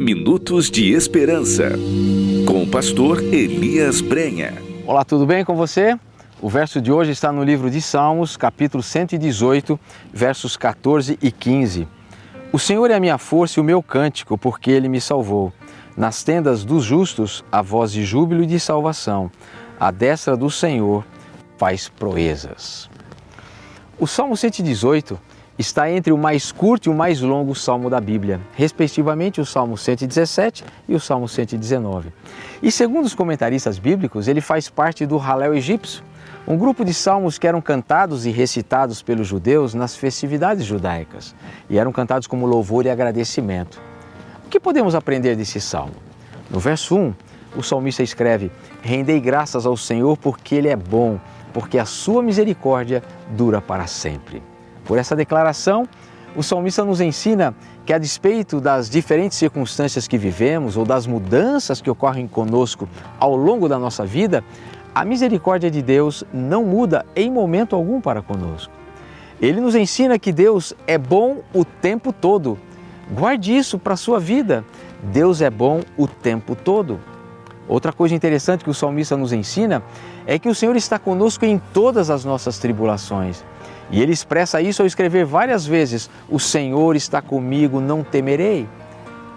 Minutos de Esperança, com o pastor Elias Brenha. Olá, tudo bem com você? O verso de hoje está no livro de Salmos, capítulo 118, versos 14 e 15. O Senhor é a minha força e o meu cântico, porque ele me salvou. Nas tendas dos justos, a voz de júbilo e de salvação. A destra do Senhor faz proezas. O Salmo 118 está entre o mais curto e o mais longo salmo da Bíblia, respectivamente o Salmo 117 e o Salmo 119. E segundo os comentaristas bíblicos, ele faz parte do Halel egípcio, um grupo de salmos que eram cantados e recitados pelos judeus nas festividades judaicas e eram cantados como louvor e agradecimento. O que podemos aprender desse salmo? No verso 1, o salmista escreve: Rendei graças ao Senhor porque Ele é bom, porque a sua misericórdia dura para sempre. Por essa declaração, o salmista nos ensina que, a despeito das diferentes circunstâncias que vivemos ou das mudanças que ocorrem conosco ao longo da nossa vida, a misericórdia de Deus não muda em momento algum para conosco. Ele nos ensina que Deus é bom o tempo todo. Guarde isso para a sua vida. Deus é bom o tempo todo. Outra coisa interessante que o salmista nos ensina é que o Senhor está conosco em todas as nossas tribulações. E ele expressa isso ao escrever várias vezes: O Senhor está comigo, não temerei.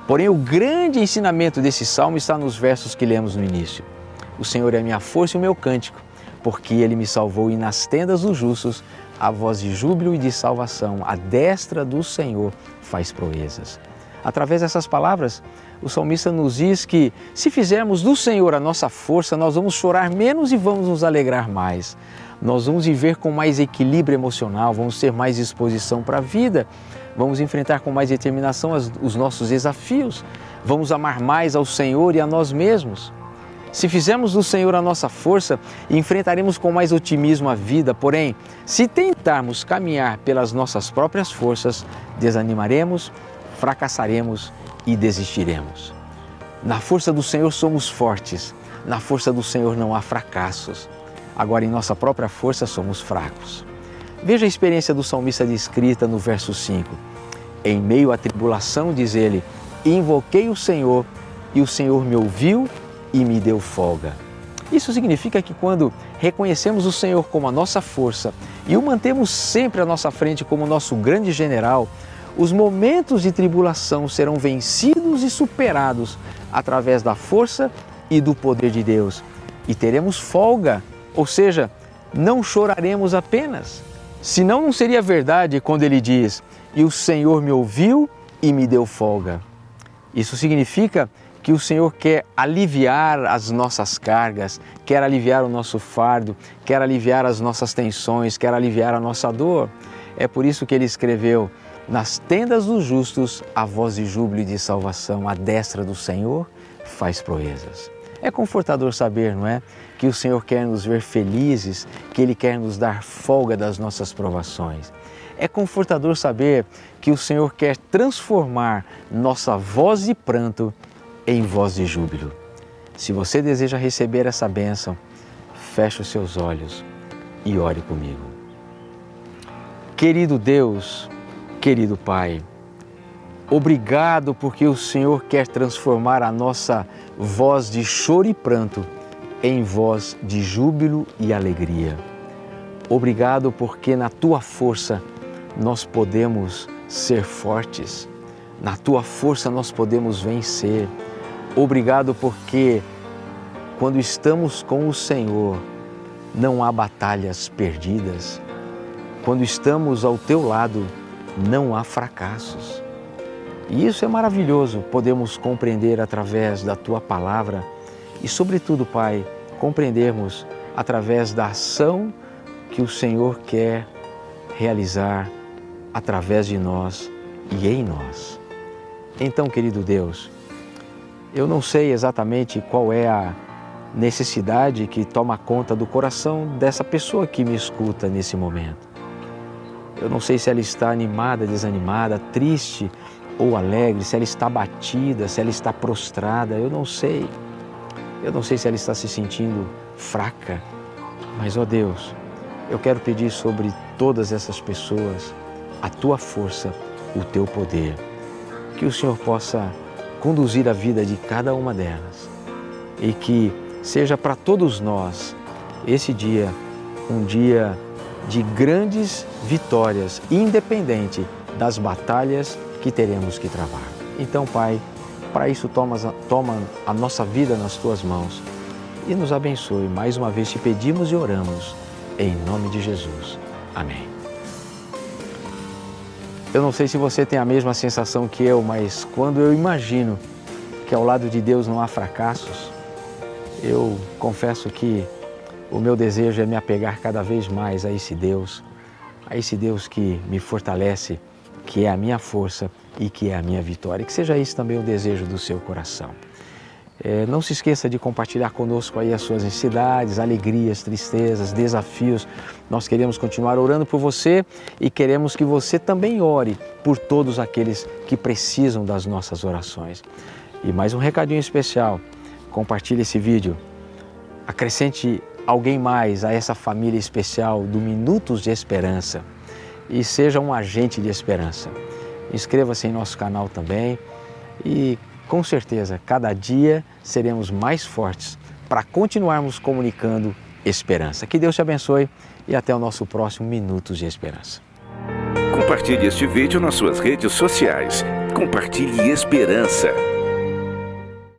Porém, o grande ensinamento desse salmo está nos versos que lemos no início. O Senhor é minha força e o meu cântico, porque ele me salvou e nas tendas dos justos a voz de júbilo e de salvação, a destra do Senhor faz proezas. Através dessas palavras, o salmista nos diz que se fizermos do Senhor a nossa força, nós vamos chorar menos e vamos nos alegrar mais nós vamos viver com mais equilíbrio emocional, vamos ter mais disposição para a vida, vamos enfrentar com mais determinação as, os nossos desafios, vamos amar mais ao Senhor e a nós mesmos. Se fizermos do Senhor a nossa força, enfrentaremos com mais otimismo a vida, porém, se tentarmos caminhar pelas nossas próprias forças, desanimaremos, fracassaremos e desistiremos. Na força do Senhor somos fortes, na força do Senhor não há fracassos. Agora, em nossa própria força, somos fracos. Veja a experiência do salmista descrita no verso 5. Em meio à tribulação, diz ele: Invoquei o Senhor e o Senhor me ouviu e me deu folga. Isso significa que quando reconhecemos o Senhor como a nossa força e o mantemos sempre à nossa frente como nosso grande general, os momentos de tribulação serão vencidos e superados através da força e do poder de Deus. E teremos folga ou seja, não choraremos apenas. Senão não seria verdade quando ele diz: E o Senhor me ouviu e me deu folga. Isso significa que o Senhor quer aliviar as nossas cargas, quer aliviar o nosso fardo, quer aliviar as nossas tensões, quer aliviar a nossa dor. É por isso que ele escreveu: Nas tendas dos justos, a voz de júbilo e de salvação, a destra do Senhor faz proezas. É confortador saber, não é? Que o Senhor quer nos ver felizes, que Ele quer nos dar folga das nossas provações. É confortador saber que o Senhor quer transformar nossa voz de pranto em voz de júbilo. Se você deseja receber essa bênção, feche os seus olhos e ore comigo. Querido Deus, querido Pai, Obrigado porque o Senhor quer transformar a nossa voz de choro e pranto em voz de júbilo e alegria. Obrigado porque na tua força nós podemos ser fortes, na tua força nós podemos vencer. Obrigado porque quando estamos com o Senhor não há batalhas perdidas. Quando estamos ao teu lado não há fracassos. E isso é maravilhoso, podemos compreender através da tua palavra e, sobretudo, Pai, compreendermos através da ação que o Senhor quer realizar através de nós e em nós. Então, querido Deus, eu não sei exatamente qual é a necessidade que toma conta do coração dessa pessoa que me escuta nesse momento. Eu não sei se ela está animada, desanimada, triste ou alegre, se ela está batida, se ela está prostrada, eu não sei. Eu não sei se ela está se sentindo fraca, mas, ó Deus, eu quero pedir sobre todas essas pessoas a tua força, o teu poder. Que o Senhor possa conduzir a vida de cada uma delas e que seja para todos nós esse dia um dia de grandes vitórias, independente das batalhas que teremos que travar. Então, Pai, para isso toma, toma a nossa vida nas tuas mãos e nos abençoe. Mais uma vez te pedimos e oramos em nome de Jesus. Amém. Eu não sei se você tem a mesma sensação que eu, mas quando eu imagino que ao lado de Deus não há fracassos, eu confesso que o meu desejo é me apegar cada vez mais a esse Deus, a esse Deus que me fortalece, que é a minha força e que é a minha vitória. Que seja isso também o desejo do seu coração. É, não se esqueça de compartilhar conosco aí as suas necessidades, alegrias, tristezas, desafios. Nós queremos continuar orando por você e queremos que você também ore por todos aqueles que precisam das nossas orações. E mais um recadinho especial: compartilhe esse vídeo, acrescente alguém mais a essa família especial do Minutos de Esperança e seja um agente de esperança. Inscreva-se em nosso canal também e com certeza cada dia seremos mais fortes para continuarmos comunicando esperança. Que Deus te abençoe e até o nosso próximo Minutos de Esperança. Compartilhe este vídeo nas suas redes sociais. Compartilhe esperança.